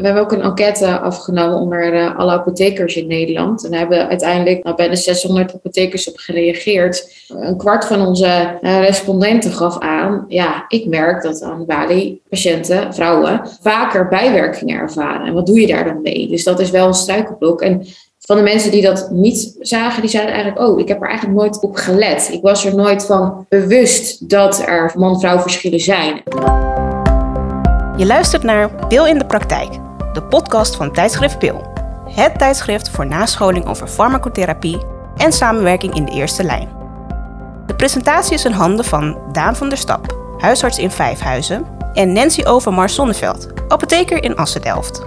we hebben ook een enquête afgenomen onder uh, alle apothekers in Nederland. En daar hebben uiteindelijk nou, bijna 600 apothekers op gereageerd. Een kwart van onze uh, respondenten gaf aan, ja, ik merk dat aan Bali patiënten, vrouwen, vaker bijwerkingen ervaren. En wat doe je daar dan mee? Dus dat is wel een struikelblok. En van de mensen die dat niet zagen, die zeiden eigenlijk: Oh, ik heb er eigenlijk nooit op gelet. Ik was er nooit van bewust dat er man-vrouw verschillen zijn. Je luistert naar Pil in de Praktijk, de podcast van tijdschrift Pil. Het tijdschrift voor nascholing over farmacotherapie en samenwerking in de eerste lijn. De presentatie is in handen van Daan van der Stap, huisarts in Vijfhuizen, en Nancy Overmars Zonneveld, apotheker in Assen-Delft.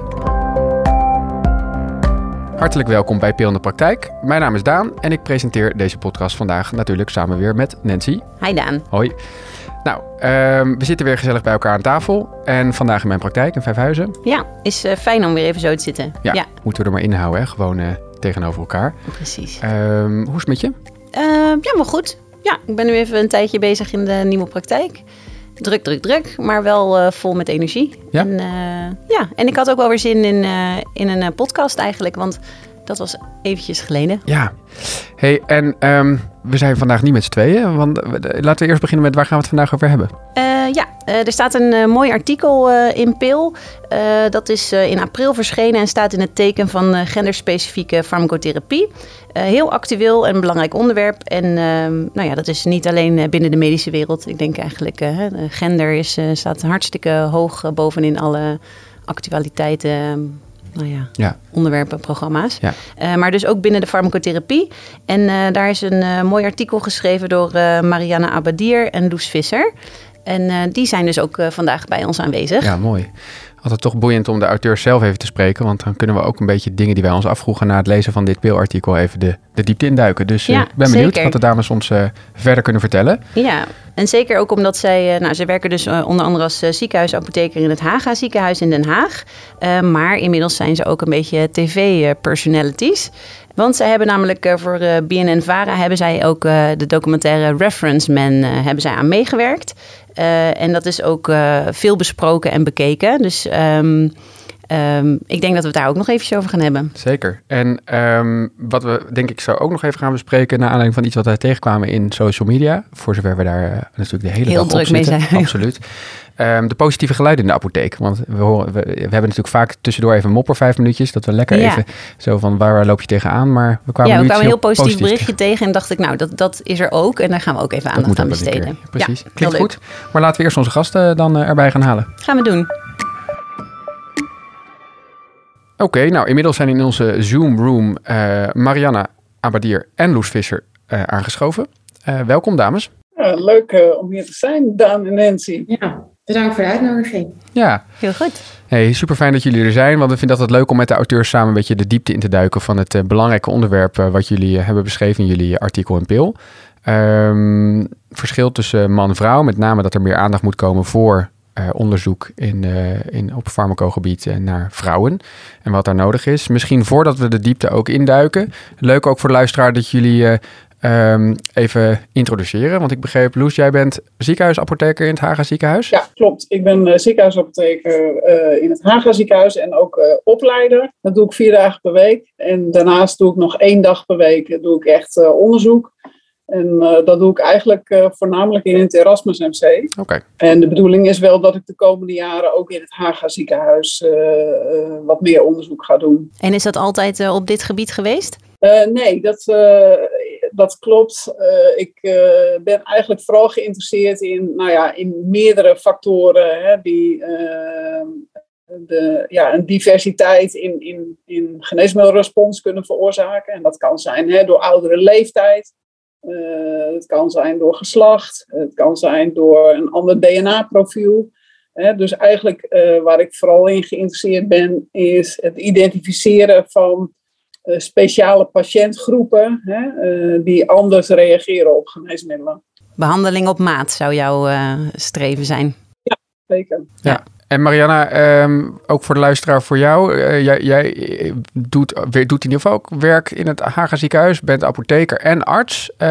Hartelijk welkom bij Pil in de Praktijk. Mijn naam is Daan en ik presenteer deze podcast vandaag natuurlijk samen weer met Nancy. Hi Daan. Hoi. Nou, um, we zitten weer gezellig bij elkaar aan tafel. En vandaag in mijn praktijk in Vijfhuizen. Ja, is uh, fijn om weer even zo te zitten. Ja, ja. moeten we er maar inhouden, hè? gewoon uh, tegenover elkaar. Precies. Um, hoe is het met je? Uh, ja, wel goed. Ja, ik ben nu even een tijdje bezig in de nieuwe praktijk. Druk, druk, druk, maar wel uh, vol met energie. Ja? En, ja, en ik had ook wel weer zin in, in een podcast eigenlijk, want dat was eventjes geleden. Ja. Hey, en um, we zijn vandaag niet met z'n tweeën. Want laten we eerst beginnen met waar gaan we het vandaag over hebben? Uh, ja, uh, er staat een uh, mooi artikel in PIL. dat is in april verschenen en staat in het teken van genderspecifieke farmacotherapie. heel actueel en belangrijk onderwerp. En ehm, nou ja, dat is niet alleen binnen de medische wereld. Ik denk eigenlijk, gender is, staat hartstikke hoog bovenin alle actualiteiten nou ja, ja. onderwerpen, programma's. Ja. Uh, maar dus ook binnen de farmacotherapie. En uh, daar is een uh, mooi artikel geschreven door Marianne Abadier en Loes Visser. En die zijn dus ook vandaag bij ons aanwezig. Ja, mooi. Altijd toch boeiend om de auteur zelf even te spreken. Want dan kunnen we ook een beetje dingen die wij ons afvroegen na het lezen van dit pilartikel even de, de diepte induiken. Dus ja, ik ben benieuwd zeker. wat de dames ons verder kunnen vertellen. Ja, en zeker ook omdat zij, nou, ze werken dus onder andere als ziekenhuisapotheker in het Haga ziekenhuis in Den Haag. Uh, maar inmiddels zijn ze ook een beetje tv-personalities. Want zij hebben namelijk uh, voor uh, BNN-VARA hebben zij ook uh, de documentaire Reference Man hebben zij aan meegewerkt. en dat is ook veel besproken en bekeken. Dus um, um, ik denk dat we het daar ook nog eventjes over gaan hebben. Zeker. En um, wat we denk ik zo ook nog even gaan bespreken... naar aanleiding van iets wat wij tegenkwamen in social media... voor zover we daar natuurlijk de hele Heel dag druk op zitten. mee zijn. Absoluut. Um, de positieve geluiden in de apotheek. Want we, horen, we, we, hebben natuurlijk vaak tussendoor even mopper vijf minuutjes. Dat we lekker Ja. even zo van waar, waar loop je tegenaan. Maar we kwamen Ja, we kwamen een heel positief berichtje tegen en dacht ik, nou, dat, dat is er ook. En daar gaan we ook even aandacht aan besteden. Precies. Ja, heel Klinkt goed. Maar laten we eerst onze gasten dan uh, erbij gaan halen. Gaan we doen. Oké, okay, nou inmiddels zijn in onze Zoom room uh, Marianne Abadier en Loes Visser uh, aangeschoven. Uh, welkom dames. Ja, leuk uh, om hier te zijn, Daan en Nancy. Ja, bedankt voor de uitnodiging. Ja. Heel goed. Hey, super fijn dat jullie er zijn, want ik vind dat het leuk om met de auteurs samen een beetje de diepte in te duiken van het uh, belangrijke onderwerp uh, wat jullie uh, hebben beschreven in jullie artikel en pil. Um, verschil tussen man en vrouw, met name dat er meer aandacht moet komen voor uh, onderzoek in, uh, in, op farmacogebied uh, naar vrouwen en wat daar nodig is. Misschien voordat we de diepte ook induiken, leuk ook voor de luisteraar dat jullie um, even introduceren. Want ik begreep, Loes, jij bent ziekenhuisapotheker in het Haga ziekenhuis? Ja, klopt. Ik ben ziekenhuisapotheker in het Haga ziekenhuis en ook opleider. Dat doe ik vier dagen per week. En daarnaast doe ik nog één dag per week doe ik echt onderzoek. En uh, dat doe ik eigenlijk uh, voornamelijk in het Erasmus MC. Okay. En de bedoeling is wel dat ik de komende jaren ook in het Haga ziekenhuis uh, wat meer onderzoek ga doen. En is dat altijd op dit gebied geweest? nee, dat, dat klopt. ik ben eigenlijk vooral geïnteresseerd in, nou ja, in meerdere factoren hè, die de, ja, een diversiteit in, in, in geneesmiddelrespons kunnen veroorzaken. En dat kan zijn hè, door oudere leeftijd. Het kan zijn door geslacht, het kan zijn door een ander DNA-profiel. Dus eigenlijk waar ik vooral in geïnteresseerd ben, is het identificeren van speciale patiëntgroepen die anders reageren op geneesmiddelen. Behandeling op maat zou jouw streven zijn. Ja, zeker. Ja. En Mariana, ehm, ook voor de luisteraar, voor jou. Uh, jij, jij doet, doet in ieder geval ook werk in het Haga ziekenhuis, bent apotheker en arts. Uh,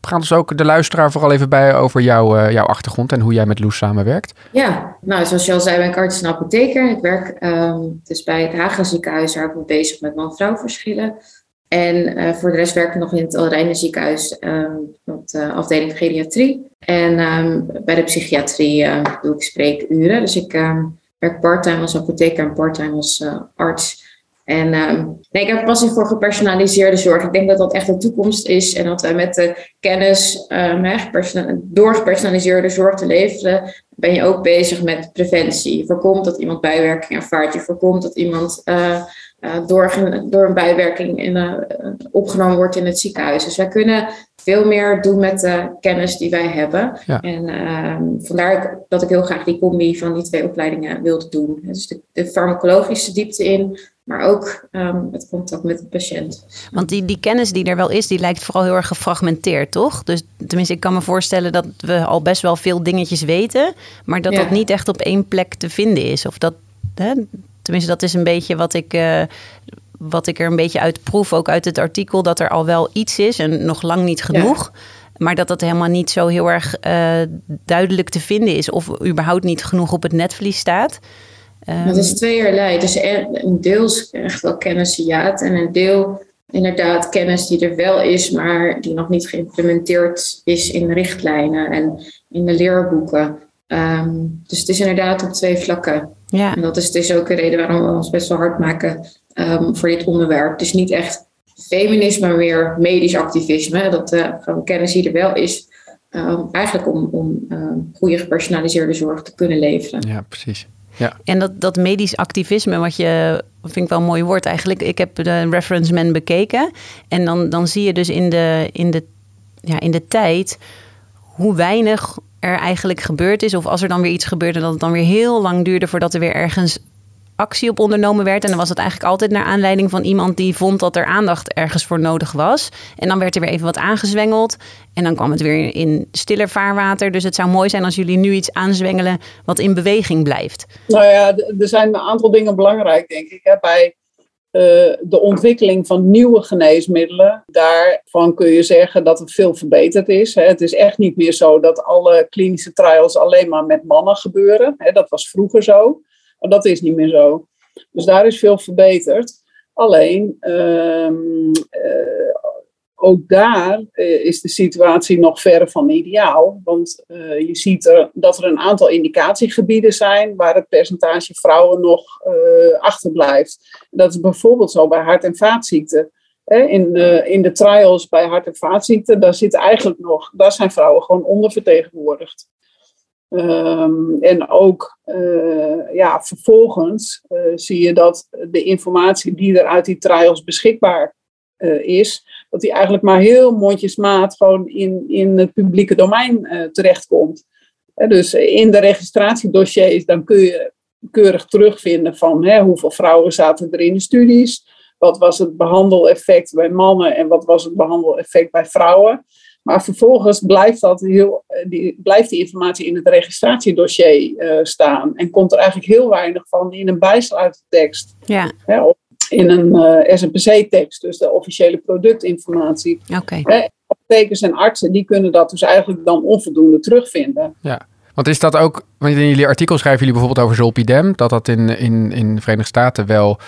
praat ons ook de luisteraar vooral even bij over jou, jouw achtergrond en hoe jij met Loes samenwerkt. Ja, nou zoals je al zei ben ik arts en apotheker. Ik werk um, dus bij het Haga ziekenhuis, waar ik ben bezig met man-vrouw verschillen. En uh, voor de rest werk ik nog in het Alreine ziekenhuis um, op de afdeling geriatrie. En um, bij de psychiatrie uh, doe ik spreekuren. Dus ik um, werk parttime als apotheker en parttime als uh, arts. En nee, ik heb passie voor gepersonaliseerde zorg. Ik denk dat dat echt de toekomst is. En dat wij met de kennis door gepersonaliseerde zorg te leveren, ben je ook bezig met preventie. Je voorkomt dat iemand bijwerking ervaart. Je voorkomt dat iemand uh, door, door een bijwerking in, uh, opgenomen wordt in het ziekenhuis. Dus wij kunnen veel meer doen met de kennis die wij hebben. En uh, vandaar dat ik heel graag die combi van die twee opleidingen wilde doen. Dus de, de farmacologische diepte in, maar ook um, het contact met de patiënt. Want die, die kennis die er wel is, die lijkt vooral heel erg gefragmenteerd, toch? Dus tenminste, ik kan me voorstellen dat we al best wel veel dingetjes weten, maar dat ja. dat niet echt op één plek te vinden is. Of dat, hè, Tenminste, dat is een beetje wat ik, uh, wat ik er een beetje uit proef, ook uit het artikel, dat er al wel iets is en nog lang niet genoeg. Ja. Maar dat dat helemaal niet zo heel erg uh, duidelijk te vinden is. Of überhaupt niet genoeg op het netvlies staat. Um, dat is tweeërlei. Dus een deel is echt wel kennis ja. En een deel inderdaad kennis die er wel is, maar die nog niet geïmplementeerd is in richtlijnen en in de leerboeken. Um, dus het is inderdaad op twee vlakken. Ja. En dat is dus ook een reden waarom we ons best wel hard maken um, voor dit onderwerp. Is niet echt feminisme, maar meer medisch activisme. Dat uh, gewoon kennis die er wel is, um, eigenlijk om, om um, goede gepersonaliseerde zorg te kunnen leveren. Ja, precies. Ja. En dat, dat medisch activisme, wat je, vind ik wel een mooi woord eigenlijk. Ik heb de Reference Men bekeken. En dan, dan zie je dus in de, in, de, ja, in de tijd hoe weinig er eigenlijk gebeurd is. Of als er dan weer iets gebeurde, dat het dan weer heel lang duurde voordat er weer ergens actie op ondernomen werd. En dan was het eigenlijk altijd naar aanleiding van iemand die vond dat er aandacht ergens voor nodig was. En dan werd er weer even wat aangezwengeld. En dan kwam het weer in stiller vaarwater. Dus het zou mooi zijn als jullie nu iets aanzwengelen wat in beweging blijft. Nou ja, er zijn een aantal dingen belangrijk, denk ik. Hè. Bij uh, de ontwikkeling van nieuwe geneesmiddelen, daarvan kun je zeggen dat het veel verbeterd is. Hè. Het is echt niet meer zo dat alle klinische trials alleen maar met mannen gebeuren. Hè. Dat was vroeger zo, maar dat is niet meer zo. Dus daar is veel verbeterd. Alleen, uh, ook daar uh, is de situatie nog verre van ideaal. Want uh, je ziet dat er een aantal indicatiegebieden zijn waar het percentage vrouwen nog achterblijft. Dat is bijvoorbeeld zo bij hart- en vaatziekten. In de, in de trials bij hart- en vaatziekten, daar zit eigenlijk nog, daar zijn vrouwen gewoon ondervertegenwoordigd. Um, en ook ja, vervolgens zie je dat de informatie die er uit die trials beschikbaar is, dat die eigenlijk maar heel mondjesmaat gewoon in, in het publieke domein terechtkomt. Dus in de registratiedossiers dan kun je keurig terugvinden van hè, hoeveel vrouwen zaten er in de studies, wat was het behandeleffect bij mannen en wat was het behandeleffect bij vrouwen. Maar vervolgens blijft, dat heel, eh, die, blijft die informatie in het registratiedossier uh, staan. En komt er eigenlijk heel weinig van in een bijsluitertekst. Ja. Hè, of in een uh, SNPC-tekst, dus de officiële productinformatie. Okay. Apothekers en artsen die kunnen dat dus eigenlijk dan onvoldoende terugvinden. Ja. Want is dat ook, want in jullie artikel schrijven jullie bijvoorbeeld over zolpidem, dat dat in, in, in de Verenigde Staten wel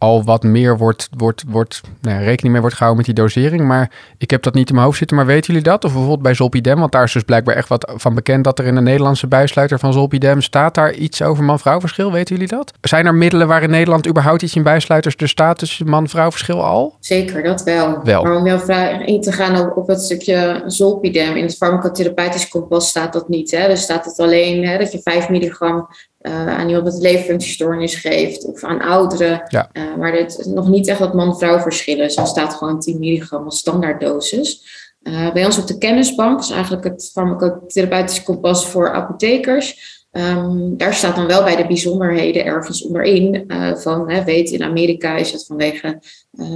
al wat meer wordt, wordt, wordt nou, rekening mee wordt gehouden met die dosering. Maar ik heb dat niet in mijn hoofd zitten. Maar weten jullie dat? Of bijvoorbeeld bij Zolpidem? Want daar is dus blijkbaar echt wat van bekend dat er in de Nederlandse bijsluiter van Zolpidem staat daar iets over man-vrouw verschil. Weten jullie dat? Zijn er middelen waar in Nederland überhaupt iets in bijsluiters dus staat tussen man-vrouw verschil al? Zeker, dat wel. wel. Maar om jouw vraag in te gaan op, op het stukje Zolpidem. In het farmacotherapeutisch kompas staat dat niet. Hè? Dus staat het alleen hè, dat je 5 milligram uh, aan iemand met leverfunctiestoornis geeft of aan ouderen. Ja. Uh, maar het nog niet echt wat man-vrouw verschillen is. Er staat gewoon 10 milligram als standaarddosis. Uh, bij ons op de kennisbank, is eigenlijk het farmacotherapeutisch kompas voor apothekers. Um, daar staat dan wel bij de bijzonderheden ergens onderin van, hè, weet in Amerika is het vanwege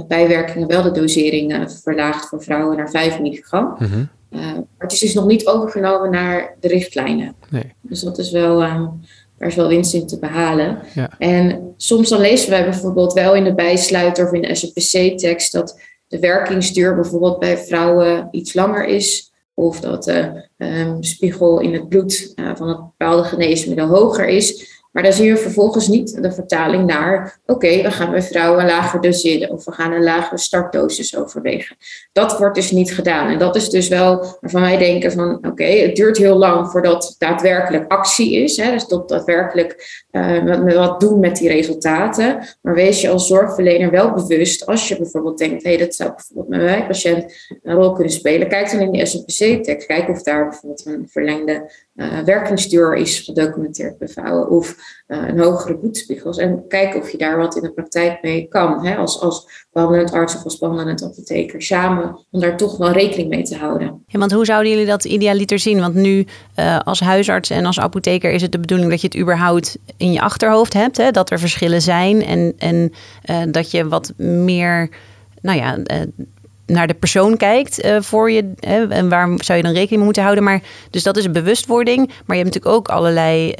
bijwerkingen wel de dosering verlaagd voor vrouwen naar 5 milligram. Mm -hmm. maar het is dus nog niet overgenomen naar de richtlijnen. Nee. Dus dat is wel daar is wel winst in te behalen. Ja. En soms dan lezen wij bijvoorbeeld wel in de bijsluiter of in de SPC-tekst dat de werkingsduur bijvoorbeeld bij vrouwen iets langer is. Of dat de um, spiegel in het bloed uh, van een bepaalde geneesmiddel hoger is. Maar dan zie je vervolgens niet de vertaling naar, oké, we gaan bij vrouwen lager doseren of we gaan een lagere startdosis overwegen. Dat wordt dus niet gedaan. En dat is dus wel waarvan wij denken van, oké, het duurt heel lang voordat daadwerkelijk actie is. Hè, dus dat daadwerkelijk uh, wat doen met die resultaten. Maar wees je als zorgverlener wel bewust, als je bijvoorbeeld denkt, hé, hey, dat zou bijvoorbeeld met mijn patiënt een rol kunnen spelen. Kijk dan in die SOPC-tekst, kijk of daar bijvoorbeeld een verlengde uh, werkingsduur is gedocumenteerd bij vrouwen of uh, een hogere bloedspiegels. En kijken of je daar wat in de praktijk mee kan. Hè, als, als behandelend arts of als behandelend apotheker samen. Om daar toch wel rekening mee te houden. Ja, want hoe zouden jullie dat idealiter zien? Want nu uh, als huisarts en als apotheker is het de bedoeling dat je het überhaupt in je achterhoofd hebt. Hè? Dat er verschillen zijn en, en dat je wat meer... Nou ja, naar de persoon kijkt voor je. En waar zou je dan rekening mee moeten houden? Maar, dus dat is een bewustwording. Maar je hebt natuurlijk ook allerlei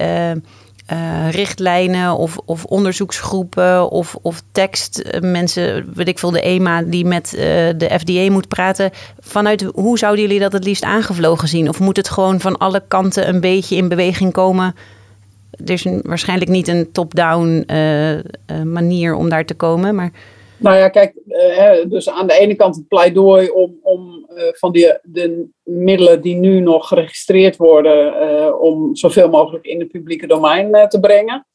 uh, richtlijnen of, of onderzoeksgroepen of, of tekst. mensen, weet ik veel, de EMA die met de FDA moet praten. Vanuit hoe zouden jullie dat het liefst aangevlogen zien? Of moet het gewoon van alle kanten een beetje in beweging komen? Er is waarschijnlijk niet een top-down manier om daar te komen, maar... Nou ja, kijk, uh, dus aan de ene kant het pleidooi om, om uh, van de middelen die nu nog geregistreerd worden, uh, om zoveel mogelijk in het publieke domein te brengen.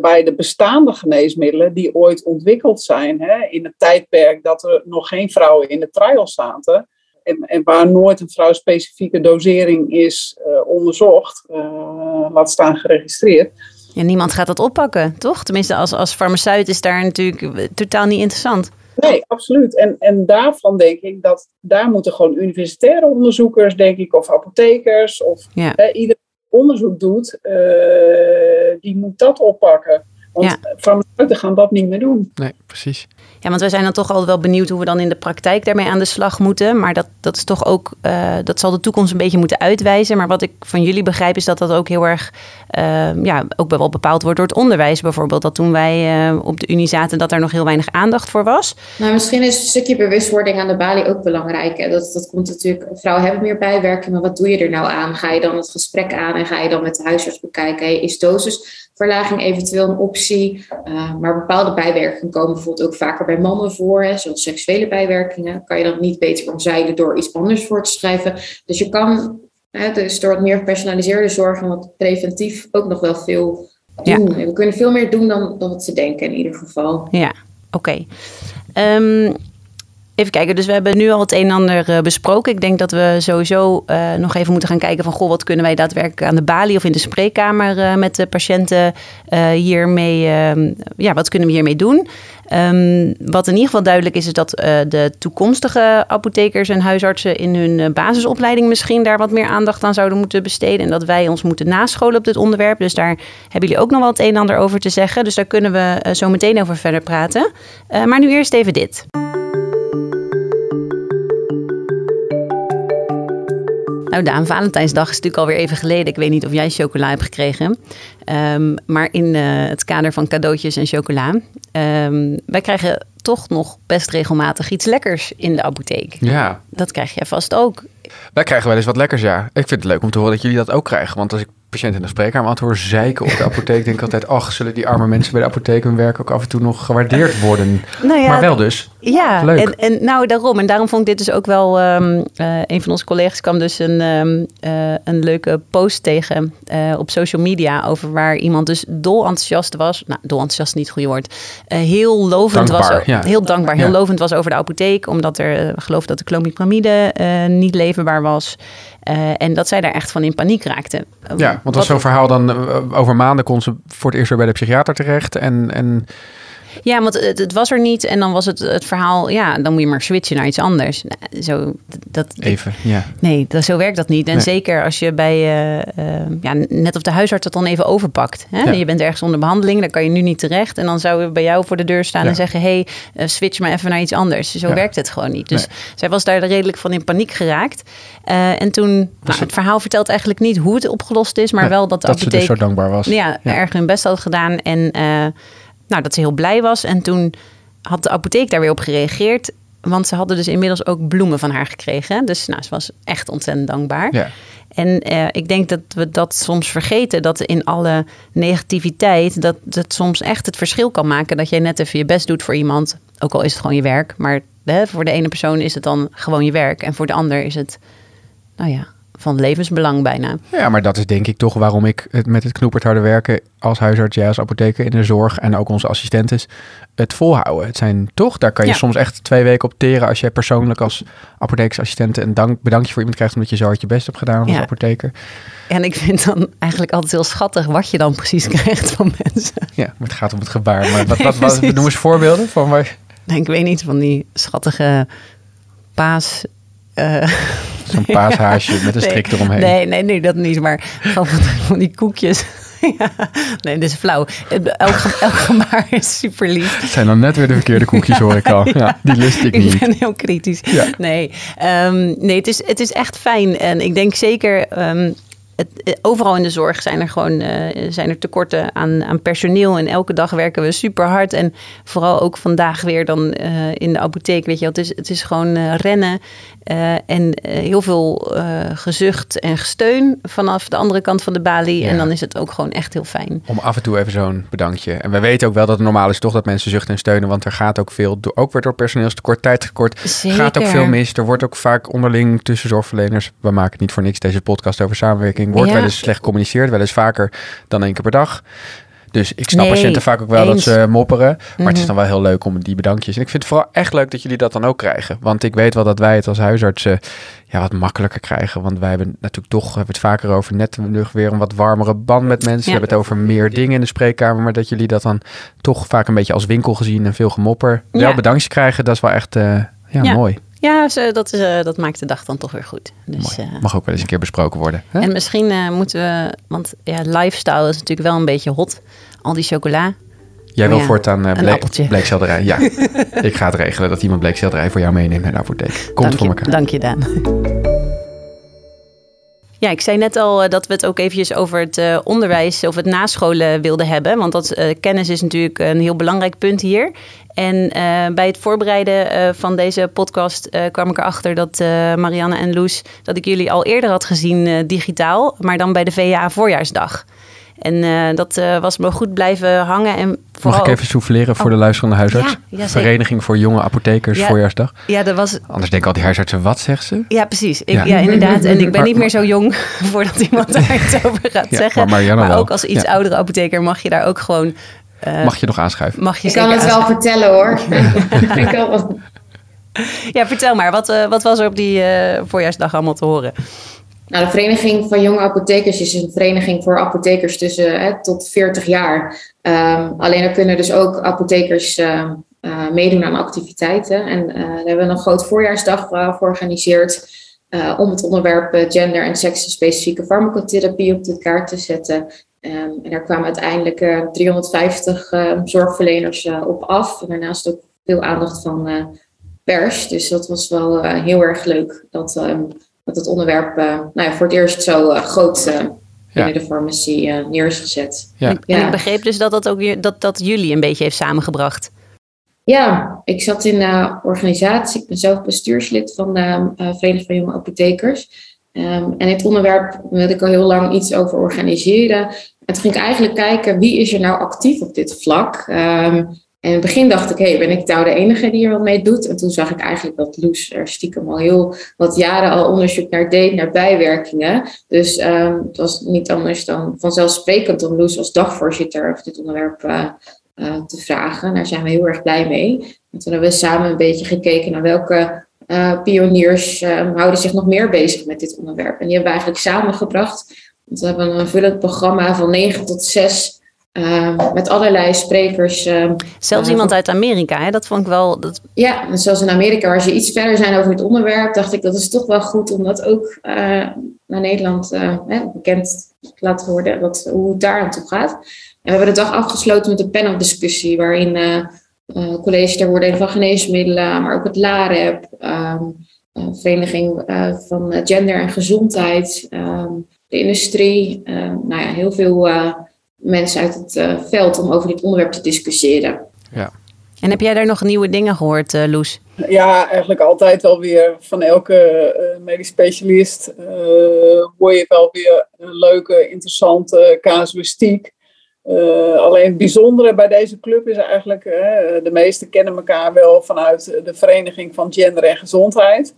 bij de bestaande geneesmiddelen die ooit ontwikkeld zijn, in het tijdperk dat er nog geen vrouwen in de trial zaten, en, en waar nooit een vrouwspecifieke dosering is onderzocht, laat staan geregistreerd ja, niemand gaat dat oppakken, toch? Tenminste, als, als farmaceut is daar natuurlijk totaal niet interessant. Nee, absoluut. En, en daarvan denk ik dat daar moeten gewoon universitaire onderzoekers, denk ik, of apothekers, of ja. hè, iedereen die onderzoek doet, uh, die moet dat oppakken. Want ja. farmaceuten gaan dat niet meer doen. Nee, precies. Ja, want wij zijn dan toch altijd wel benieuwd hoe we dan in de praktijk daarmee aan de slag moeten. Maar dat, dat is toch ook, uh, dat zal de toekomst een beetje moeten uitwijzen. Maar wat ik van jullie begrijp is dat dat ook heel erg, uh, ja, ook wel bepaald wordt door het onderwijs bijvoorbeeld. Dat toen wij uh, op de Unie zaten, dat daar nog heel weinig aandacht voor was. Nou, misschien is een stukje bewustwording aan de balie ook belangrijk. Dat, dat komt natuurlijk, vrouwen hebben meer bijwerking, maar wat doe je er nou aan? Ga je dan het gesprek aan en ga je dan met de huisarts bekijken? Hey, is dosisverlaging eventueel een optie? maar bepaalde bijwerkingen komen bijvoorbeeld ook vaker bij mannen voor, hè, zoals seksuele bijwerkingen, kan je dat niet beter omzeilen door iets anders voor te schrijven. Dus je kan, hè, dus door het meer gepersonaliseerde zorg en wat preventief ook nog wel veel doen. Ja. We kunnen veel meer doen dan, dan wat ze denken in ieder geval. Ja, oké. Okay. Um, Even kijken, dus we hebben nu al het een en ander uh, besproken. Ik denk dat we sowieso uh, nog even moeten gaan kijken van... goh, wat kunnen wij daadwerkelijk aan de balie of in de spreekkamer... Uh, met de patiënten hiermee... Ehm, ja, wat kunnen we hiermee doen? Um, wat in ieder geval duidelijk is, is dat de toekomstige apothekers en huisartsen... in hun basisopleiding misschien daar wat meer aandacht aan zouden moeten besteden. En dat wij ons moeten nascholen op dit onderwerp. Dus daar hebben jullie ook nog wel het een en ander over te zeggen. Dus daar kunnen we zo meteen over verder praten. maar nu eerst even dit. Nou, Daan, Valentijnsdag is natuurlijk alweer even geleden. Ik weet niet of jij chocola hebt gekregen. Um, maar in uh, het kader van cadeautjes en chocola. Um, wij krijgen toch nog best regelmatig iets lekkers in de apotheek. Ja. Dat krijg jij vast ook. Wij krijgen wel eens wat lekkers, ja. Ik vind het leuk om te horen dat jullie dat ook krijgen. Want als ik patiënt in de spreekkamer aan het zeiken op de apotheek. denk ik altijd, ach, zullen die arme mensen bij de apotheek hun werk ook af en toe nog gewaardeerd worden? Nou ja, maar wel dus. Ja, Leuk. En, en nou daarom. En daarom vond ik dit dus ook wel, um, uh, een van onze collega's kwam dus een, um, uh, een leuke post tegen uh, op social media over waar iemand dus dol enthousiast was. Nou, dol enthousiast niet goed woord. heel lovend dankbaar, was. Ja. Heel dankbaar, heel ja. lovend was over de apotheek. Omdat er geloof dat de clomipramide niet leverbaar was. En dat zij daar echt van in paniek raakte. Ja, want als zo'n verhaal dan over maanden kon ze voor het eerst weer bij de psychiater terecht. En, en Ja, want het, het, was er niet en dan was het het verhaal, ja, dan moet je maar switchen naar iets anders. Nou, zo, dat, Even, ja. Nee, dat, zo werkt dat niet. En zeker als je bij, uh, ja, net of de huisarts het dan even overpakt. Hè? Je bent ergens onder behandeling, dan kan je nu niet terecht. En dan zou je bij jou voor de deur staan en zeggen, hey, uh, switch maar even naar iets anders. Zo werkt het gewoon niet. Dus zij was daar redelijk van in paniek geraakt. En toen, nou, het verhaal vertelt eigenlijk niet hoe het opgelost is, maar wel dat de dat apotheek... Ze dus zo dankbaar was. Ja, erg hun best had gedaan. En nou, dat ze heel blij was. En toen had de apotheek daar weer op gereageerd. Want ze hadden dus inmiddels ook bloemen van haar gekregen. Dus nou, ze was echt ontzettend dankbaar. Ja. En uh, ik denk dat we dat soms vergeten. Dat in alle negativiteit, dat het soms echt het verschil kan maken. Dat jij net even je best doet voor iemand. Ook al is het gewoon je werk. Maar hè, voor de ene persoon is het dan gewoon je werk. En voor de ander is het, nou ja, van levensbelang bijna. Ja, maar dat is denk ik toch waarom ik het met het knoeperd harde werken als huisarts, jij als apotheker in de zorg en ook onze assistentes het volhouden. Het zijn toch, daar kan je soms echt twee weken op teren als jij persoonlijk als apothekersassistent een dank, bedankje voor iemand krijgt omdat je zo hard je best hebt gedaan als ja. apotheker. En ik vind dan eigenlijk altijd heel schattig wat je dan precies krijgt van mensen. Ja, maar het gaat om het gebaar. Maar wat, wat, wat, noem eens voorbeelden van waar... Nee, ik weet niet, van die schattige paas uh, Zo'n paashaasje met een strik nee, eromheen. Nee, nee, nee, dat niet. Maar van, van die koekjes. ja, nee, dit is flauw. Elk, elk gebaar is super lief. Het zijn dan net weer de verkeerde koekjes, hoor ik al. Ja, die lust ik niet. Ik ben heel kritisch. Nee, um, nee het, is, het is echt fijn. En ik denk zeker... Um, het, overal in de zorg zijn er gewoon uh, zijn er tekorten aan, aan personeel. En elke dag werken we super hard. En vooral ook vandaag weer dan uh, in de apotheek. Weet je, het is, het is gewoon uh, rennen. en heel veel gezucht en steun vanaf de andere kant van de balie. Ja. En dan is het ook gewoon echt heel fijn. Om af en toe even zo'n bedankje. En we weten ook wel dat het normaal is toch dat mensen zuchten en steunen. Want er gaat ook veel, door, ook weer door personeelstekort, tijdtekort. Zeker. Gaat ook veel mis. Er wordt ook vaak onderling tussen zorgverleners. We maken niet voor niks deze podcast over samenwerking wordt ja. wel eens slecht gecommuniceerd, wel eens vaker dan één keer per dag. Dus ik snap nee, patiënten vaak ook wel eens. dat ze mopperen. Maar mm-hmm. het is dan wel heel leuk om die bedankjes. En ik vind het vooral echt leuk dat jullie dat dan ook krijgen. Want ik weet wel dat wij het als huisartsen ja, wat makkelijker krijgen. Want wij hebben natuurlijk toch hebben het vaker over net weer een wat warmere band met mensen. Ja. We hebben het over meer dingen in de spreekkamer. Maar dat jullie dat dan toch vaak een beetje als winkel gezien en veel gemopper. Ja. Wel bedankjes krijgen, dat is wel echt uh, ja, ja. mooi. Ja, dat, uh, dat maakt de dag dan toch weer goed. Dus, uh, Mag ook wel eens een keer besproken worden. Hè? En misschien uh, moeten we, want ja, lifestyle is natuurlijk wel een beetje hot. Al die chocola. Jij wil ja, voortaan uh, ble bleekselderij. Ja, ik ga het regelen dat iemand bleekselderij voor jou meeneemt naar de apotheek. Komt dank voor je, elkaar. Dank je, Daan. Ja, ik zei net al dat we het ook eventjes over het uh, onderwijs of het nascholen wilden hebben. Want dat uh, kennis is natuurlijk een heel belangrijk punt hier. En bij het voorbereiden van deze podcast kwam ik erachter dat Marianne en Loes... dat ik jullie al eerder had gezien digitaal, maar dan bij de VA voorjaarsdag. En uh, dat uh, was me goed blijven hangen. En Mag ik even souffleren voor oh. de luisterende huisarts? Ja, ja, Vereniging voor Jonge Apothekers ja, Voorjaarsdag. Ja, dat was... Anders denken al die huisartsen, wat zegt ze? Ja, precies. Ik, ja. inderdaad. En ik ben niet meer zo jong voordat iemand daar iets over gaat zeggen. Maar, maar ook als iets oudere apotheker mag je daar ook gewoon... Uh, mag je nog aanschuiven? Mag je ik kan het wel vertellen hoor. ik kan wel... Ja, vertel maar. Wat, wat was er op die voorjaarsdag allemaal te horen? Nou, de Vereniging van Jonge Apothekers is een vereniging voor apothekers tussen tot 40 jaar. Um, alleen er kunnen dus ook apothekers uh, uh, meedoen aan activiteiten. En uh, daar hebben we een groot voorjaarsdag georganiseerd om het onderwerp gender- en seksspecifieke farmacotherapie op de kaart te zetten. Um, en daar kwamen uiteindelijk 350 zorgverleners op af. En daarnaast ook veel aandacht van pers. Dus dat was wel heel erg leuk. Dat, dat het onderwerp uh, nou ja, voor het eerst zo uh, groot uh, binnen ja. de farmacie neer is gezet. Ja. En ik begreep dus dat dat ook dat, dat jullie een beetje heeft samengebracht. Ja, ik zat in de organisatie. Ik ben zelf bestuurslid van de Vereniging van Jonge Apothekers. Um, en dit onderwerp wilde ik al heel lang iets over organiseren. En toen ging ik eigenlijk kijken, wie is er nou actief op dit vlak? Um, en in het begin dacht ik, hé, hey, ben ik nou de enige die er wat mee doet? En toen zag ik eigenlijk dat Loes er stiekem al heel wat jaren al onderzoek naar deed, naar bijwerkingen. Dus um, het was niet anders dan vanzelfsprekend om Loes als dagvoorzitter over dit onderwerp uh, uh, te vragen. Daar zijn we heel erg blij mee. En toen hebben we samen een beetje gekeken naar welke uh, pioniers um, houden zich nog meer bezig met dit onderwerp. En die hebben we eigenlijk samengebracht. Want we hebben een vullend programma van 9 tot 6 Ehm, met allerlei sprekers. Ehm, Zelfs uh, iemand uit Amerika, hè? dat vond ik wel. Dat... Ja, zoals in Amerika, waar ze iets verder zijn over het onderwerp, dacht ik dat is toch wel goed om dat ook uh, naar Nederland uh, bekend te laten worden, wat, hoe het daar aan toe gaat. En we hebben de dag afgesloten met een paneldiscussie, waarin uh, college ter beoordeling van geneesmiddelen, maar ook het LAREP, um, Vereniging van Gender en Gezondheid, de industrie, nou ja, heel veel mensen uit het uh, veld om over dit onderwerp te discussiëren. Ja. En heb jij daar nog nieuwe dingen gehoord, uh, Loes? Ja, eigenlijk altijd wel weer van elke uh, medisch specialist hoor je wel weer een leuke, interessante casuïstiek. alleen het bijzondere bij deze club is eigenlijk, de meesten kennen elkaar wel vanuit de Vereniging van Gender en Gezondheid.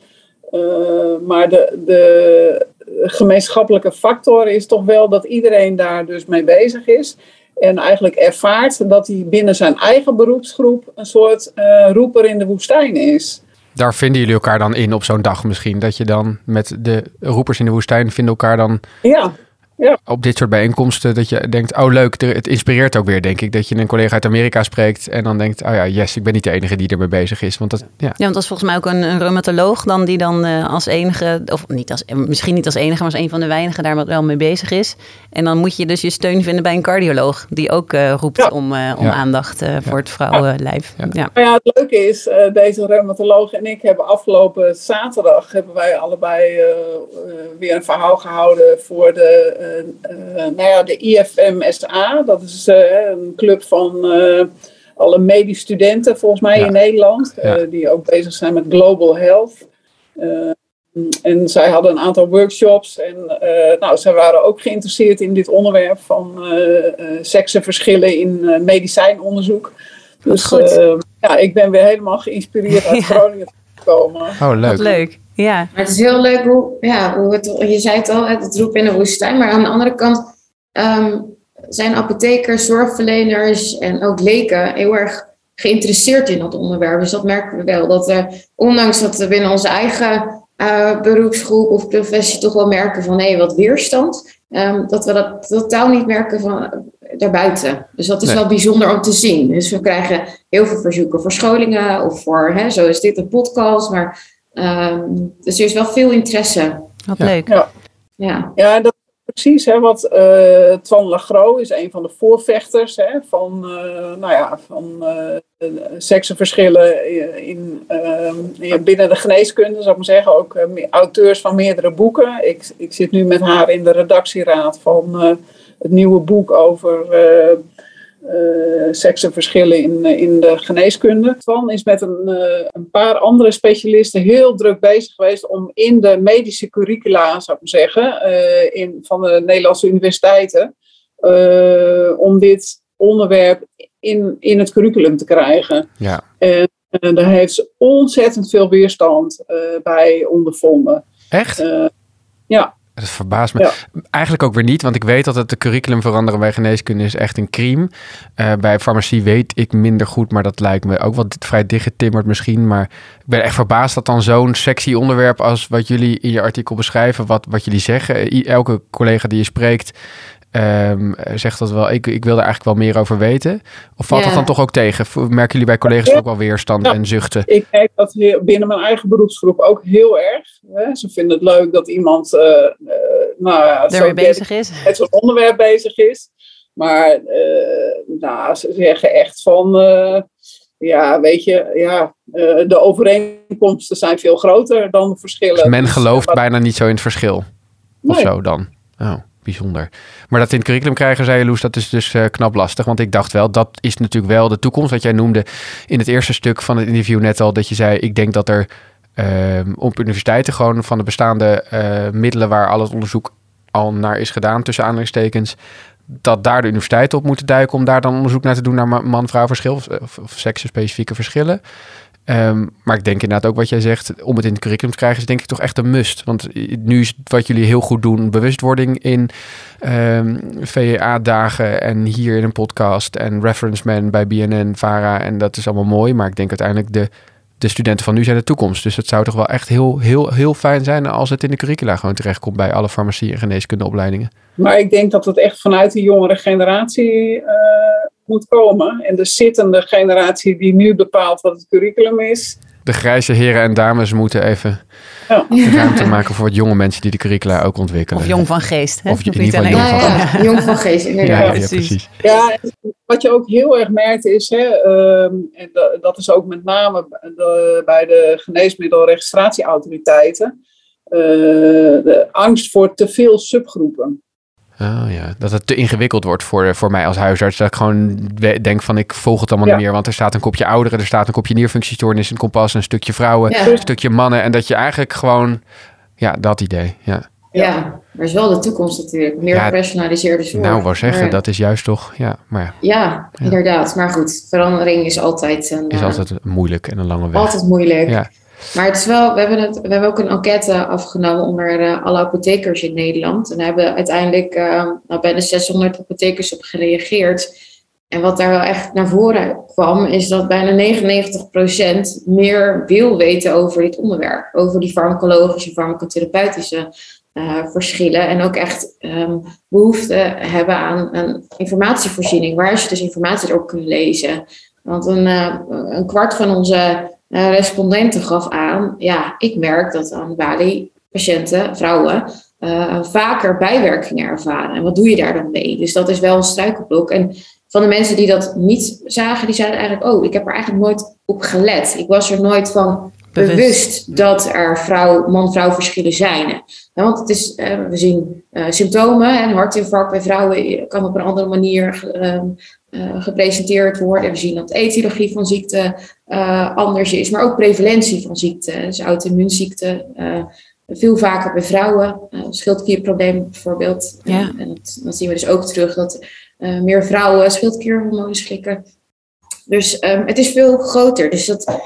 Maar de, de gemeenschappelijke factor is toch wel dat iedereen daar dus mee bezig is. En eigenlijk ervaart dat hij binnen zijn eigen beroepsgroep een soort uh, roeper in de woestijn is. Daar vinden jullie elkaar dan in op zo'n dag misschien? Dat je dan met de roepers in de woestijn vinden elkaar dan ja, ja. op dit soort bijeenkomsten. Dat je denkt, oh leuk, het inspireert ook weer denk ik. Dat je een collega uit Amerika spreekt en dan denkt, oh ja, yes, ik ben niet de enige die ermee bezig is. Want dat, ja. ja, want dat is volgens mij ook een, een reumatoloog dan die dan uh, als enige, of niet als, misschien niet als enige, maar als een van de weinigen daar wel mee bezig is. En dan moet je dus je steun vinden bij een cardioloog die ook uh, roept ja. om, uh, om ja. aandacht voor het vrouwenlijf. Ja. Ja. Nou ja, het leuke is, deze reumatoloog en ik hebben afgelopen zaterdag hebben wij allebei weer een verhaal gehouden voor de nou ja, de IFMSA, dat is uh, een club van uh, alle medisch studenten volgens mij ja. in Nederland, ja. uh, die ook bezig zijn met global health. en zij hadden een aantal workshops en nou, zij waren ook geïnteresseerd in dit onderwerp van seksenverschillen in medicijnonderzoek. Dus ja, ik ben weer helemaal geïnspireerd uit Groningen gekomen. Oh, leuk. Wat leuk. Ja. Maar het is heel leuk hoe, ja, hoe het, je zei het al, het roep in de woestijn. Maar aan de andere kant um, zijn apothekers, zorgverleners en ook leken heel erg geïnteresseerd in dat onderwerp. Dus dat merken we wel. Dat er, ondanks dat we binnen onze eigen uh, beroepsgroep of professie toch wel merken van hé, hey, wat weerstand. Um, dat we dat totaal niet merken van daarbuiten. Dus dat is nee. wel bijzonder om te zien. Dus we krijgen heel veel verzoeken voor scholingen of voor, hè, zo is dit een podcast. Maar um, dus er is wel veel interesse. Wat ja. leuk. Ja, ja. ja dat precies. Hè, wat uh, Twan Lagro is een van de voorvechters hè, van, uh, nou ja, van uh, seksenverschillen in, in, binnen de geneeskunde, zou ik maar zeggen. Ook auteurs van meerdere boeken. Ik, ik zit nu met haar in de redactieraad van het nieuwe boek over uh, seksenverschillen in, in de geneeskunde. Twan is met een, uh, een, paar andere specialisten heel druk bezig geweest om in de medische curricula, zou ik maar zeggen, uh, in, van de Nederlandse universiteiten, om dit onderwerp in, in het curriculum te krijgen. Ja. En daar heeft ze ontzettend veel weerstand bij ondervonden. Echt? ja. Dat verbaast me. Ja. Eigenlijk ook weer niet, want ik weet dat het de curriculum veranderen bij geneeskunde is echt een crime. Uh, bij farmacie weet ik minder goed, maar dat lijkt me ook wel vrij dichtgetimmerd misschien. Maar ik ben echt verbaasd dat dan zo'n sexy onderwerp als wat jullie in je artikel beschrijven, wat, wat jullie zeggen. Elke collega die je spreekt um, zegt dat wel. Ik, ik wil er eigenlijk wel meer over weten. Of valt ja. dat dan toch ook tegen? Merken jullie bij collega's ja. ook wel weerstand ja. en zuchten? Ik merk dat binnen mijn eigen beroepsgroep ook heel erg. Hè. Ze vinden het leuk dat iemand uh, uh, nou, er bezig is. met zo'n onderwerp bezig is. Maar uh, nou, ze zeggen echt van, ja, weet je, ja, de overeenkomsten zijn veel groter dan de verschillen. Dus men gelooft dus, bijna niet zo in het verschil. Nee. Of zo dan. Oh bijzonder. Maar dat in het curriculum krijgen, zei je Loes, dat is dus uh, knap lastig. Want ik dacht wel, dat is natuurlijk wel de toekomst. Wat jij noemde in het eerste stuk van het interview net al, dat je zei, ik denk dat er uh, op universiteiten gewoon van de bestaande uh, middelen waar al het onderzoek al naar is gedaan, tussen aanhalingstekens, dat daar de universiteiten op moeten duiken om daar dan onderzoek naar te doen naar man-vrouw verschil of, of, of seksenspecifieke verschillen. Um, maar ik denk inderdaad ook wat jij zegt, om het in het curriculum te krijgen, is denk ik toch echt een must. Want nu is wat jullie heel goed doen, bewustwording in um, VEA-dagen en hier in een podcast en Reference Man bij BNN, VARA. En dat is allemaal mooi. Maar ik denk uiteindelijk de de studenten van nu zijn de toekomst. Dus het zou toch wel echt heel, heel, heel fijn zijn als het in de curricula gewoon terechtkomt bij alle farmacie- en geneeskundeopleidingen. Maar ik denk dat het echt vanuit de jongere generatie uh, moet komen. En de zittende generatie die nu bepaalt wat het curriculum is. De grijze heren en dames moeten even Ja. ruimte maken voor wat jonge mensen die de curricula ook ontwikkelen. Of jong van geest. Hè? Of in niet ieder geval alleen- jong van Ja, ja, jong van geest, Ja, inderdaad. ja, ja, precies. Ja, wat je ook heel erg merkt is, hè, ehm, en da- dat is ook met name de- bij de geneesmiddelregistratieautoriteiten, eh, de angst voor te veel subgroepen. Oh ja, dat het te ingewikkeld wordt voor, voor mij als huisarts. Dat ik gewoon denk van ik volg het allemaal Ja. niet meer. Want er staat een kopje ouderen, er staat een kopje nierfunctiestoornis, een kompas, een stukje vrouwen, Ja. een stukje mannen. En dat je eigenlijk gewoon, ja, dat idee. Ja. Ja, maar is wel de toekomst natuurlijk. Meer gepersonaliseerde zorg. Nou, wou zeggen, Maar- dat is juist toch, ja, maar ja, Ja, inderdaad. Maar goed, verandering is altijd, een, is eh, altijd moeilijk en een lange weg. altijd moeilijk. Ja. Maar het is wel, we hebben, het, we hebben ook een enquête afgenomen onder eh, alle apothekers in Nederland. En daar hebben uiteindelijk eh, nou, bijna 600 apothekers op gereageerd. En wat daar wel echt naar voren kwam, is dat bijna 99% meer wil weten over dit onderwerp. Over die farmacologische, farmacotherapeutische eh, verschillen. En ook echt ehm, behoefte hebben aan, aan informatievoorziening, waar ze dus informatie erop kunnen lezen. Want een, een kwart van onze eh, respondenten gaf aan, ja, ik merk dat aan Bali patiënten, vrouwen, eh, vaker bijwerkingen ervaren. En wat doe je daar dan mee? Dus dat is wel een struikelblok. En van de mensen die dat niet zagen, die zeiden eigenlijk, oh, ik heb er eigenlijk nooit op gelet. Ik was er nooit van Bewust. bewust, dat er vrouw, man-vrouw verschillen zijn. Want het is, eh, we zien symptomen. Een hartinfarct bij vrouwen kan op een andere manier eh, gepresenteerd worden. We zien dat de etiologie van ziekte eh, anders is, maar ook prevalentie van ziekte. Dus auto-immuunziekte. eh, veel vaker bij vrouwen. Uh, schildklierprobleem bijvoorbeeld. Ja. En, en dat, dat zien we dus ook terug dat meer vrouwen schildklierhormonen slikken. Dus ehm, het is veel groter. Dus dat,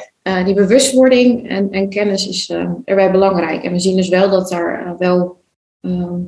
die bewustwording en, en kennis is erbij belangrijk. En we zien dus wel dat daar wel ehm,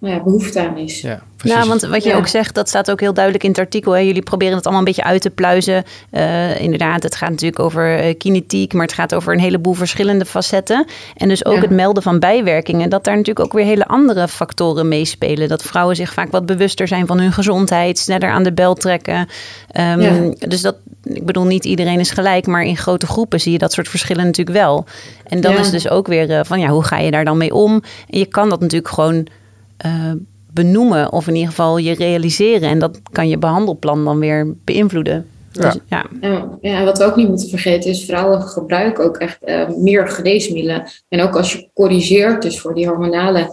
nou ja, behoefte aan is. Ja, precies. Nou, want wat je Ja. ook zegt, dat staat ook heel duidelijk in het artikel. Hè. Jullie proberen het allemaal een beetje uit te pluizen. Eh, inderdaad, het gaat natuurlijk over eh, kinetiek, maar het gaat over een heleboel verschillende facetten. En dus ook Ja. het melden van bijwerkingen, dat daar natuurlijk ook weer hele andere factoren meespelen. Dat vrouwen zich vaak wat bewuster zijn van hun gezondheid, sneller aan de bel trekken. Ehm, Ja. Dus dat, ik bedoel, niet iedereen is gelijk, maar in grote groepen zie je dat soort verschillen natuurlijk wel. En dan Ja. is dus ook weer eh, van ja, hoe ga je daar dan mee om? En je kan dat natuurlijk gewoon eh, benoemen of in ieder geval je realiseren. En dat kan je behandelplan dan weer beïnvloeden. Ja. Dus, ja. Ja, ja, en wat we ook niet moeten vergeten is, vrouwen gebruiken ook echt eh, meer geneesmiddelen. En ook als je corrigeert dus voor die hormonale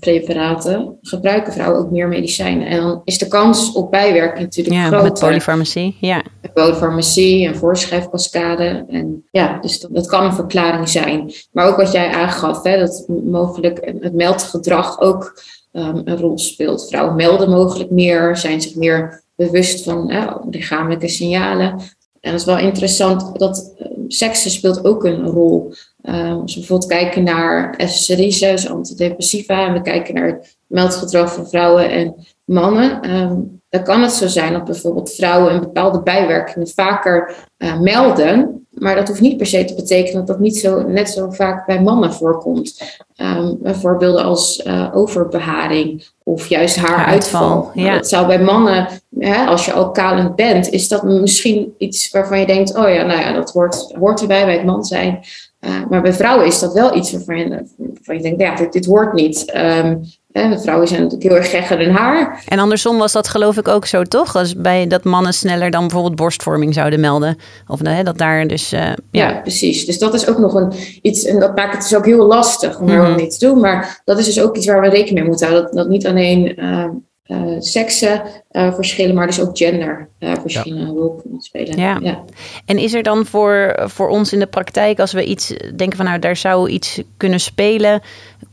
preparaten, gebruiken vrouwen ook meer medicijnen. En dan is de kans op bijwerking natuurlijk ja, groter. met polyfarmacie. Ja. Met polyfarmacie en voorschrijfcascade. En ja, dus dat, dat kan een verklaring zijn. Maar ook wat jij aangaf, hè, dat mogelijk het meldgedrag ook ehm, een rol speelt. Vrouwen melden mogelijk meer, zijn zich meer bewust van hè, lichamelijke signalen. En dat is wel interessant dat uh, seksen speelt ook een rol. Uh, als we bijvoorbeeld kijken naar SSRI's, dus antidepressiva, en we kijken naar het meldgedrag van vrouwen en mannen, um, dan kan het zo zijn dat bijvoorbeeld vrouwen een bepaalde bijwerkingen vaker uh, melden. Maar dat hoeft niet per se te betekenen dat dat niet zo, net zo vaak bij mannen voorkomt. Um, voorbeelden als uh, overbeharing of juist haaruitval. Ja. Dat zou bij mannen, hè, als je al kalend bent, is dat misschien iets waarvan je denkt: oh ja, nou ja, dat hoort, hoort erbij bij het man zijn. Uh, maar bij vrouwen is dat wel iets waarvan je, waarvan je denkt: ja, dit, dit hoort niet. Um, hè, vrouwen zijn natuurlijk heel erg gek in haar. En andersom was dat geloof ik ook zo, toch? Als bij dat mannen sneller dan bijvoorbeeld borstvorming zouden melden. Of hè, dat daar dus. Uh, ja. ja. precies. Dus dat is ook nog een, iets, en dat maakt het dus ook heel lastig om er mm-hmm. mee te doen. Maar dat is dus ook iets waar we rekening mee moeten houden. Dat, dat niet alleen uh, uh, seksen uh, verschillen, maar dus ook gender verschillen een rol spelen. Ja. ja. En is er dan voor, voor ons in de praktijk, als we iets denken van nou, daar zou iets kunnen spelen,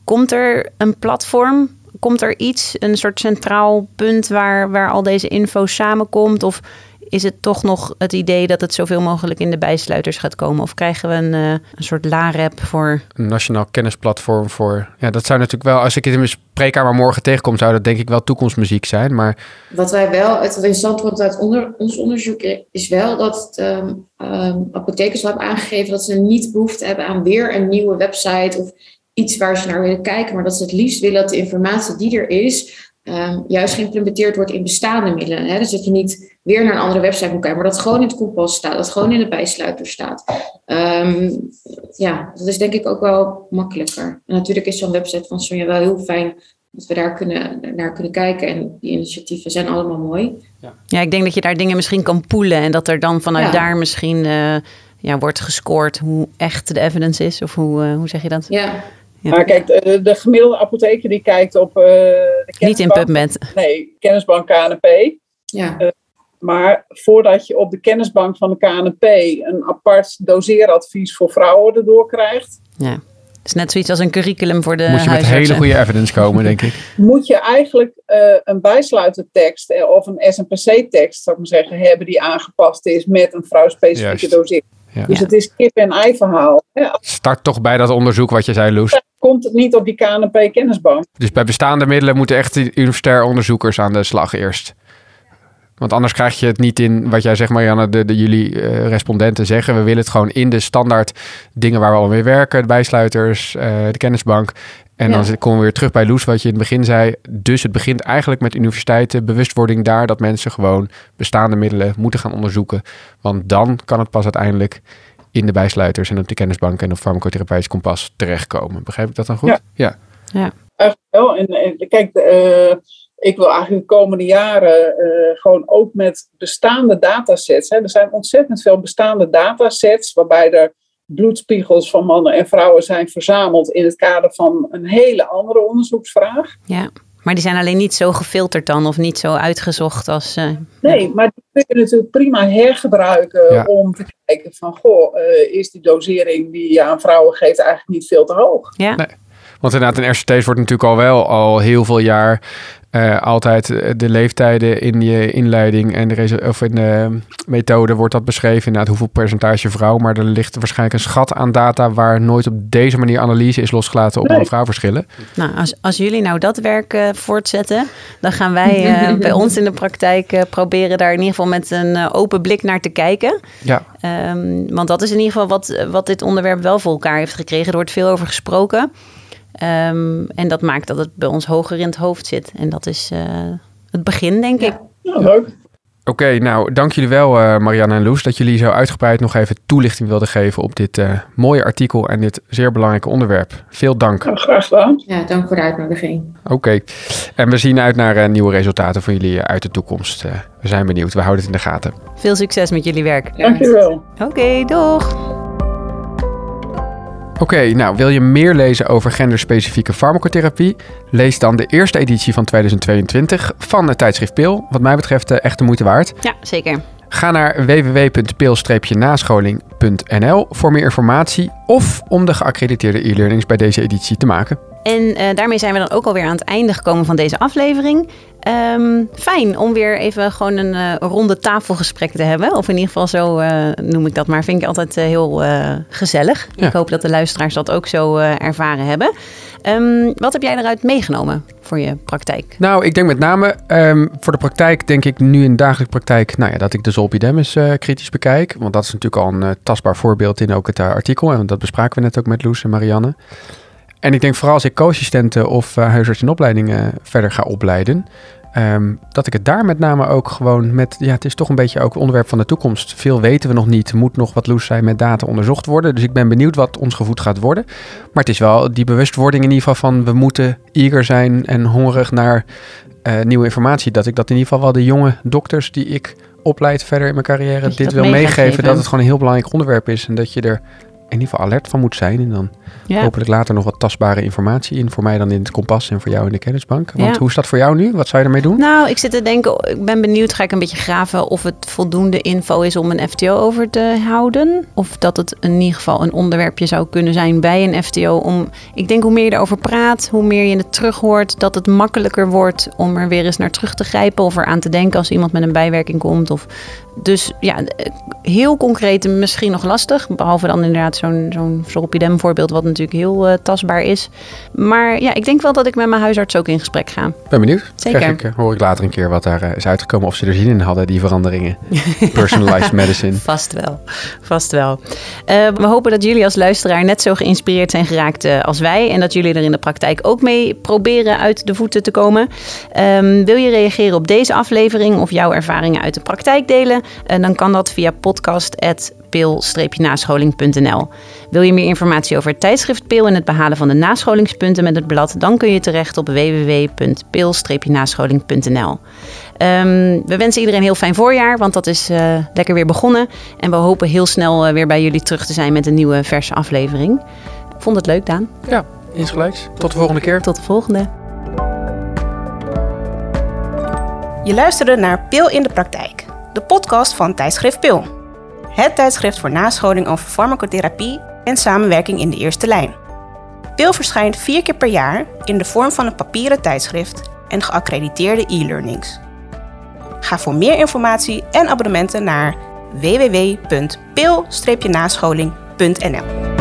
komt er een platform? Komt er iets, een soort centraal punt waar, waar al deze info samenkomt? Of is het toch nog het idee dat het zoveel mogelijk in de bijsluiters gaat komen? Of krijgen we een, uh, een soort LAREP voor... Een nationaal kennisplatform voor... Ja, dat zou natuurlijk wel, als ik het in mijn spreekkamer morgen tegenkom, zou dat denk ik wel toekomstmuziek zijn. Maar... Wat wij wel, het interessant wordt uit onder, ons onderzoek, is wel dat um, um, apothekers hebben aangegeven dat ze niet behoefte hebben aan weer een nieuwe website of iets waar ze naar willen kijken, maar dat ze het liefst willen dat de informatie die er is, um, juist geïmplementeerd wordt in bestaande middelen. Hè? Dus dat je niet weer naar een andere website moet kijken, maar dat het gewoon in het kompas staat, dat het gewoon in de bijsluiter staat. Um, ja, dat is denk ik ook wel makkelijker. En natuurlijk is zo'n website van Sonja wel heel fijn dat we daar kunnen, naar kunnen kijken. En die initiatieven zijn allemaal mooi. Ja. ja, ik denk dat je daar dingen misschien kan poelen en dat er dan vanuit daar misschien uh, ja, wordt gescoord hoe echt de evidence is. Of hoe, uh, hoe zeg je dat? Ja. Ja. Maar kijk, de, de, gemiddelde apotheker die kijkt op. Uh, de Niet in PubMed. Nee, kennisbank KNP. Ja. Uh, maar voordat je op de kennisbank van de KNP een apart doseeradvies voor vrouwen erdoor krijgt. Ja. Het is net zoiets als een curriculum voor de Moet je met hele goede evidence komen, denk ik. Moet je eigenlijk uh, een bijsluitertekst of een SNPC-tekst, zou ik maar zeggen, hebben die aangepast is met een vrouwspecifieke dosering. Ja. Dus het is kip en ei verhaal. Start toch bij dat onderzoek wat je zei, Loes. Komt het niet op die KNP-kennisbank? Dus bij bestaande middelen moeten echt universitair onderzoekers aan de slag eerst. Want anders krijg je het niet in wat jij zegt, Marianne, de, de jullie uh, respondenten zeggen. We willen het gewoon in de standaard dingen waar we al mee werken, de bijsluiters, uh, de kennisbank. En ja. dan komen we weer terug bij Loes, wat je in het begin zei. Dus het begint eigenlijk met universiteiten, bewustwording daar, dat mensen gewoon bestaande middelen moeten gaan onderzoeken. Want dan kan het pas uiteindelijk in de bijsluiters en op de kennisbank en op farmacotherapeutisch kompas terechtkomen. Begrijp ik dat dan goed? Ja. ja. ja. Eigenlijk wel. En, en kijk, uh, ik wil eigenlijk de komende jaren uh, gewoon ook met bestaande datasets. Hè. Er zijn ontzettend veel bestaande datasets waarbij er bloedspiegels van mannen en vrouwen zijn verzameld in het kader van een hele andere onderzoeksvraag. Ja, maar die zijn alleen niet zo gefilterd dan of niet zo uitgezocht als. Uh, nee, ja. maar die kun je natuurlijk prima hergebruiken ja. om te kijken van goh, uh, is die dosering die je aan vrouwen geeft eigenlijk niet veel te hoog? Ja. Nee. Want inderdaad, in RCT's wordt natuurlijk al wel al heel veel jaar uh, altijd de leeftijden in je inleiding en de, of in de methode wordt dat beschreven. Inderdaad, hoeveel percentage vrouw. Maar er ligt waarschijnlijk een schat aan data waar nooit op deze manier analyse is losgelaten op nee. vrouw verschillen. Nou, als, als jullie nou dat werk uh, voortzetten, dan gaan wij uh, bij ons in de praktijk uh, proberen daar in ieder geval met een open blik naar te kijken. Ja. Um, want dat is in ieder geval wat, wat dit onderwerp wel voor elkaar heeft gekregen. Er wordt veel over gesproken. Um, en dat maakt dat het bij ons hoger in het hoofd zit. En dat is uh, het begin, denk ja. ik. Ja, leuk. Oké, okay, nou, dank jullie wel, uh, Marianne en Loes, dat jullie zo uitgebreid nog even toelichting wilden geven op dit uh, mooie artikel en dit zeer belangrijke onderwerp. Veel dank. Ja, graag gedaan. Ja, dank voor de uitnodiging. Oké, okay. en we zien uit naar uh, nieuwe resultaten van jullie uit de toekomst. we zijn benieuwd, we houden het in de gaten. Veel succes met jullie werk. Dank je wel. Oké, okay, doeg. Oké, okay, nou wil je meer lezen over genderspecifieke farmacotherapie? Lees dan de eerste editie van 2022 van het tijdschrift Pil. Wat mij betreft uh, echt de moeite waard. Ja, zeker. Ga naar www.pil-nascholing.nl voor meer informatie of om de geaccrediteerde e-learnings bij deze editie te maken. En uh, daarmee zijn we dan ook alweer aan het einde gekomen van deze aflevering. Um, fijn om weer even gewoon een uh, ronde tafelgesprek te hebben. Of in ieder geval zo uh, noem ik dat maar. Vind ik altijd heel gezellig. Ja. Ik hoop dat de luisteraars dat ook zo ervaren hebben. Um, wat heb jij eruit meegenomen voor je praktijk? Nou, ik denk met name um, voor de praktijk denk ik nu in de dagelijkse praktijk... Nou ja, dat ik de zolpidemus kritisch bekijk. Want dat is natuurlijk al een tastbaar voorbeeld in ook het artikel. En dat bespraken we net ook met Loes en Marianne. En ik denk vooral als ik co-assistenten of uh, huisarts in opleidingen verder ga opleiden, um, dat ik het daar met name ook gewoon met, ja, het is toch een beetje ook onderwerp van de toekomst. Veel weten we nog niet, moet nog wat Loes zei met data onderzocht worden. Dus ik ben benieuwd wat ons gevoed gaat worden. Maar het is wel die bewustwording in ieder geval van we moeten eager zijn en hongerig naar uh, nieuwe informatie. Dat ik dat in ieder geval wel de jonge dokters die ik opleid verder in mijn carrière dit wil meegeven. Dat het gewoon een heel belangrijk onderwerp is en dat je er in ieder geval alert van moet zijn. En dan ja. hopelijk later nog wat tastbare informatie in. Voor mij dan in het kompas en voor jou in de kennisbank. Want ja. hoe is dat voor jou nu? Wat zou je ermee doen? Nou, ik zit te denken, ik ben benieuwd, ga ik een beetje graven of het voldoende info is om een FTO over te houden. Of dat het in ieder geval een onderwerpje zou kunnen zijn bij een FTO. Om, ik denk hoe meer je erover praat, hoe meer je het terug hoort, dat het makkelijker wordt om er weer eens naar terug te grijpen. Of er aan te denken als iemand met een bijwerking komt. Of dus ja, heel concreet misschien nog lastig. Behalve dan inderdaad zo'n zo'n Dem voorbeeld, wat natuurlijk heel uh, tastbaar is. Maar ja, ik denk wel dat ik met mijn huisarts ook in gesprek ga. Ben benieuwd. Zeker. ik, hoor ik later een keer wat daar is uitgekomen. Of ze er zin in hadden, die veranderingen. Personalized medicine. Vast wel. Vast wel. we hopen dat jullie als luisteraar net zo geïnspireerd zijn geraakt als wij. En dat jullie er in de praktijk ook mee proberen uit de voeten te komen. Um, wil je reageren op deze aflevering of jouw ervaringen uit de praktijk delen? Uh, dan kan dat via podcast.pil-nascholing.nl. Wil je meer informatie over het tijdschrift Pil en het behalen van de nascholingspunten met het blad? Dan kun je terecht op www.pil-nascholing.nl. Um, ehm, we wensen iedereen een heel fijn voorjaar, want dat is uh, lekker weer begonnen. En we hopen heel snel uh, weer bij jullie terug te zijn met een nieuwe verse aflevering. Ik vond het leuk, Daan. Ja, insgelijks. Tot de volgende keer. Tot de volgende. Je luisterde naar Pil in de Praktijk, de podcast van tijdschrift Pil. Het tijdschrift voor nascholing over farmacotherapie en samenwerking in de eerste lijn. Pil verschijnt vier keer per jaar in de vorm van een papieren tijdschrift en geaccrediteerde e-learnings. Ga voor meer informatie en abonnementen naar www.pil-nascholing.nl